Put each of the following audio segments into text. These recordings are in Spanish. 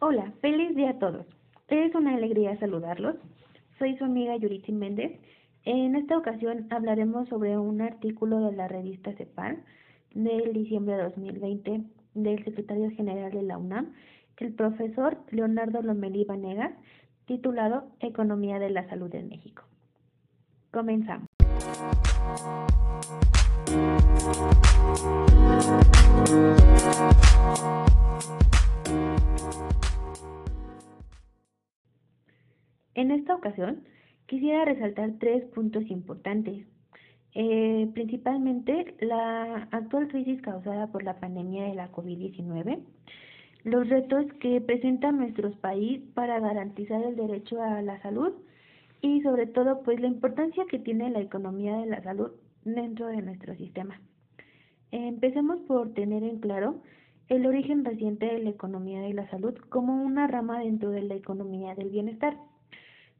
Hola, feliz día a todos. Es una alegría saludarlos. Soy su amiga Yurichi Méndez. En esta ocasión hablaremos sobre un artículo de la revista CEPAL del diciembre de 2020 del secretario general de la UNAM, el profesor Leonardo Lomelí Vanegas, titulado Economía de la Salud en México. Comenzamos. En esta ocasión, quisiera resaltar tres puntos importantes. Eh, principalmente la actual crisis causada por la pandemia de la COVID-19, los retos que presenta nuestro país para garantizar el derecho a la salud y sobre todo pues la importancia que tiene la economía de la salud dentro de nuestro sistema. Empecemos por tener en claro el origen reciente de la economía de la salud como una rama dentro de la economía del bienestar.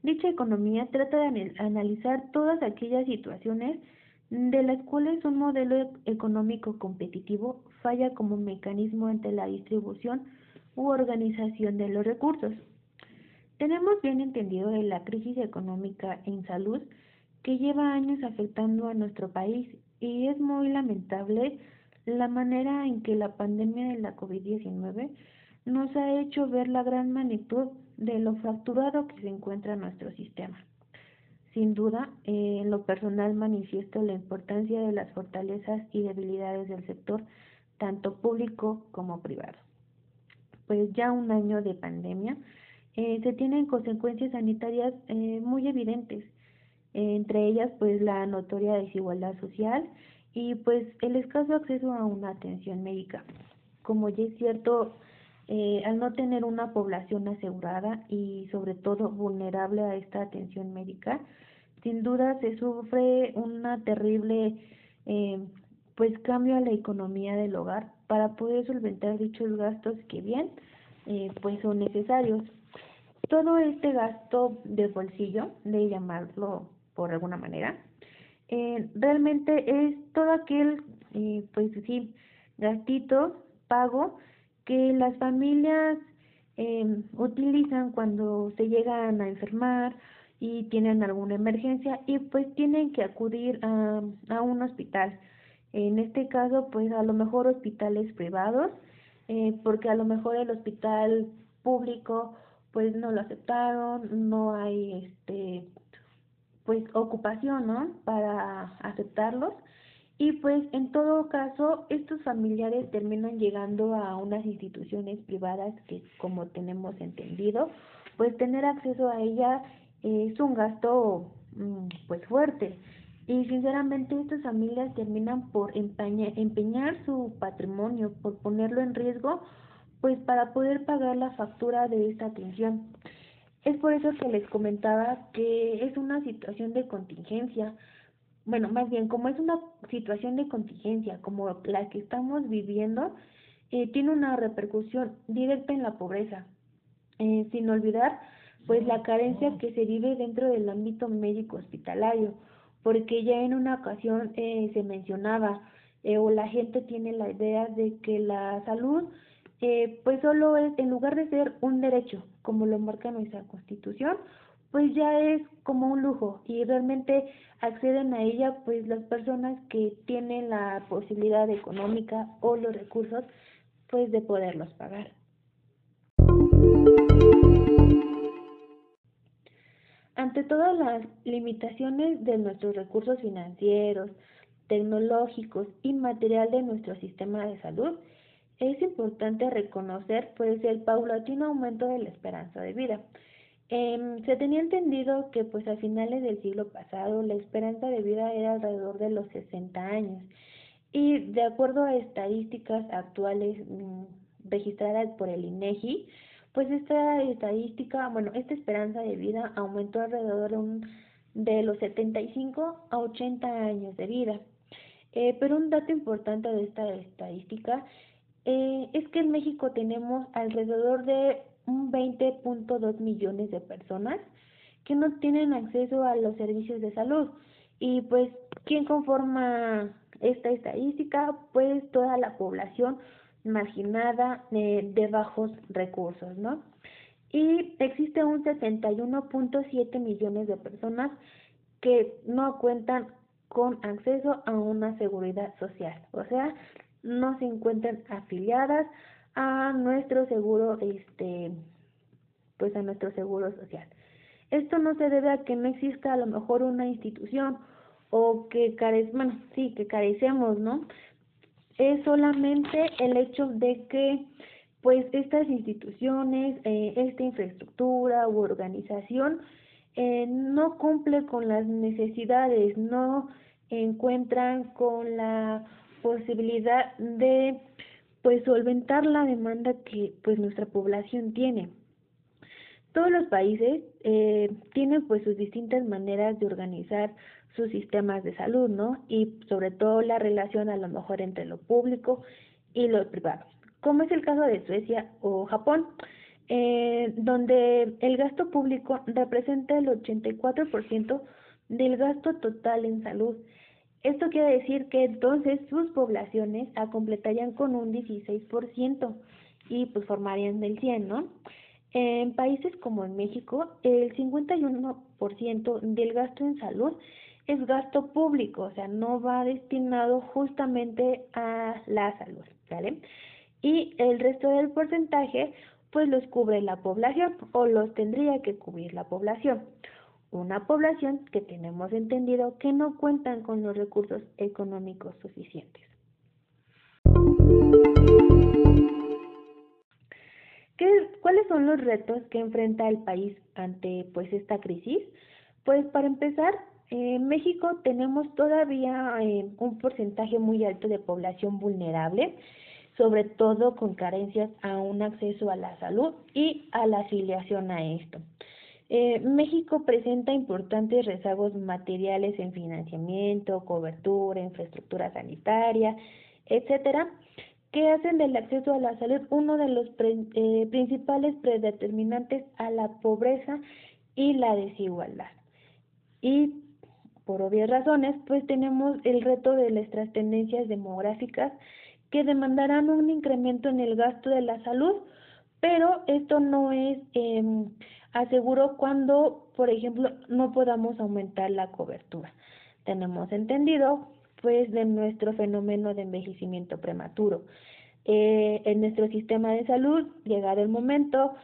Dicha economía trata de analizar todas aquellas situaciones de las cuales un modelo económico competitivo falla como mecanismo ante la distribución u organización de los recursos. Tenemos bien entendido de la crisis económica en salud que lleva años afectando a nuestro país y es muy lamentable la manera en que la pandemia de la COVID-19 nos ha hecho ver la gran magnitud de lo fracturado que se encuentra nuestro sistema. Sin duda, eh, en lo personal manifiesto la importancia de las fortalezas y debilidades del sector, tanto público como privado. Pues ya un año de pandemia, eh, se tienen consecuencias sanitarias eh, muy evidentes, entre ellas pues la notoria desigualdad social y pues el escaso acceso a una atención médica. Como ya es cierto, eh, al no tener una población asegurada y sobre todo vulnerable a esta atención médica, sin duda se sufre una terrible eh, pues cambio a la economía del hogar para poder solventar dichos gastos que bien eh, pues son necesarios. Todo este gasto de bolsillo, de llamarlo por alguna manera, eh, realmente es todo aquel eh, pues sí gastito pago que las familias eh, utilizan cuando se llegan a enfermar y tienen alguna emergencia y pues tienen que acudir a, a un hospital. En este caso, pues a lo mejor hospitales privados, eh, porque a lo mejor el hospital público pues no lo aceptaron, no hay este pues ocupación, ¿no? Para aceptarlos y pues en todo caso, estos familiares terminan llegando a unas instituciones privadas que, como tenemos entendido, pues tener acceso a ella es un gasto mm, pues fuerte. Y sinceramente estas familias terminan por empeñar su patrimonio, por ponerlo en riesgo, pues para poder pagar la factura de esta atención. Es por eso que les comentaba que es una situación de contingencia, bueno, más bien como es una situación de contingencia como la que estamos viviendo, eh, tiene una repercusión directa en la pobreza, eh, sin olvidar pues la carencia que se vive dentro del ámbito médico hospitalario, porque ya en una ocasión eh, se mencionaba eh, o la gente tiene la idea de que la salud pues solo es, en lugar de ser un derecho, como lo marca nuestra constitución, pues ya es como un lujo y realmente acceden a ella pues las personas que tienen la posibilidad económica o los recursos pues de poderlos pagar. Ante todas las limitaciones de nuestros recursos financieros, tecnológicos y material de nuestro sistema de salud, es importante reconocer pues el paulatino aumento de la esperanza de vida. Eh, se tenía entendido que pues a finales del siglo pasado la esperanza de vida era alrededor de los 60 años y de acuerdo a estadísticas actuales mmm, registradas por el INEGI, pues esta estadística, bueno, esta esperanza de vida aumentó alrededor de, un, de los 75 a 80 años de vida. Eh, pero un dato importante de esta estadística eh, es que en México tenemos alrededor de un 20.2 millones de personas que no tienen acceso a los servicios de salud. Y pues, ¿quién conforma esta estadística? Pues toda la población marginada, eh, de bajos recursos, ¿no? Y existe un 71.7 millones de personas que no cuentan con acceso a una seguridad social, o sea, no se encuentran afiliadas a nuestro seguro, este, pues a nuestro seguro social. Esto no se debe a que no exista a lo mejor una institución o que care, bueno, sí, que carecemos, ¿no? Es solamente el hecho de que pues estas instituciones, eh, esta infraestructura u organización eh, no cumple con las necesidades, no encuentran con la posibilidad de pues solventar la demanda que pues nuestra población tiene. Todos los países eh, tienen pues sus distintas maneras de organizar sus sistemas de salud, ¿no? Y sobre todo la relación a lo mejor entre lo público y lo privado, como es el caso de Suecia o Japón, eh, donde el gasto público representa el 84% del gasto total en salud. Esto quiere decir que entonces sus poblaciones completarían con un 16% y pues formarían del 100, ¿no? En países como en México, el 51% del gasto en salud es gasto público, o sea, no va destinado justamente a la salud, ¿vale? Y el resto del porcentaje, pues los cubre la población o los tendría que cubrir la población. Una población que tenemos entendido que no cuentan con los recursos económicos suficientes. ¿Cuáles son los retos que enfrenta el país ante pues esta crisis? Pues para empezar, en México tenemos todavía eh, un porcentaje muy alto de población vulnerable, sobre todo con carencias a un acceso a la salud y a la afiliación a esto. Eh, México presenta importantes rezagos materiales en financiamiento, cobertura, infraestructura sanitaria, etcétera, que hacen del acceso a la salud uno de los eh, principales predeterminantes a la pobreza y la desigualdad. Y por obvias razones, pues tenemos el reto de nuestras tendencias demográficas que demandarán un incremento en el gasto de la salud, pero esto no es eh, aseguro cuando, por ejemplo, no podamos aumentar la cobertura. Tenemos entendido pues de nuestro fenómeno de envejecimiento prematuro. Eh, en nuestro sistema de salud, llegado el momento,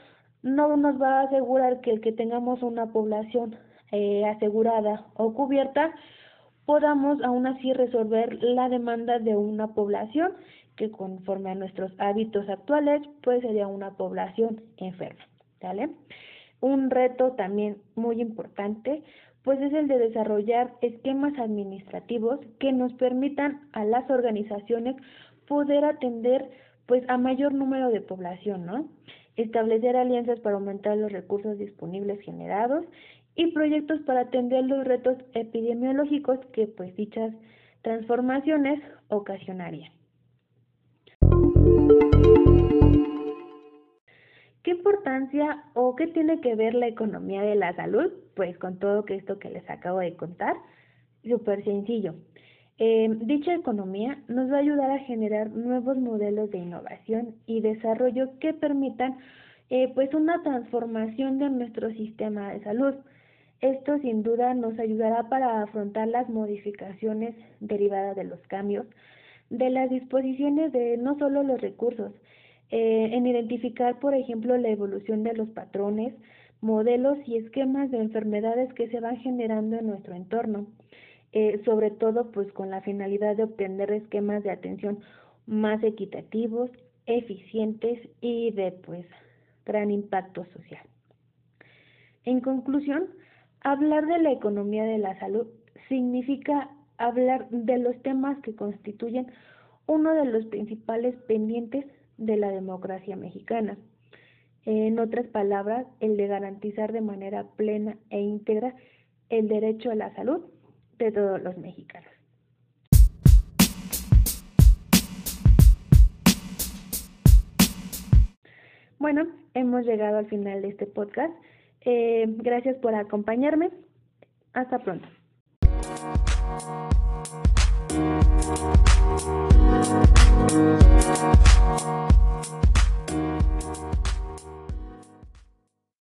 no nos va a asegurar que el que tengamos una población eh, asegurada o cubierta, podamos aún así resolver la demanda de una población que conforme a nuestros hábitos actuales, pues sería una población enferma. ¿vale? Un reto también muy importante pues es el de desarrollar esquemas administrativos que nos permitan a las organizaciones poder atender pues a mayor número de población, ¿no? Establecer alianzas para aumentar los recursos disponibles generados y proyectos para atender los retos epidemiológicos que pues dichas transformaciones ocasionarían. O qué tiene que ver la economía de la salud? Pues con todo esto que les acabo de contar, súper sencillo. Eh, dicha economía nos va a ayudar a generar nuevos modelos de innovación y desarrollo que permitan eh, pues una transformación de nuestro sistema de salud. Esto sin duda nos ayudará para afrontar las modificaciones derivadas de los cambios, de las disposiciones de no solo los recursos, eh, en identificar, por ejemplo, la evolución de los patrones, modelos y esquemas de enfermedades que se van generando en nuestro entorno, eh, sobre todo pues con la finalidad de obtener esquemas de atención más equitativos, eficientes y de pues gran impacto social. En conclusión, hablar de la economía de la salud significa hablar de los temas que constituyen uno de los principales pendientes de la democracia mexicana. En otras palabras, el de garantizar de manera plena e íntegra el derecho a la salud de todos los mexicanos. Bueno, hemos llegado al final de este podcast. Eh, gracias por acompañarme. Hasta pronto. Thank you.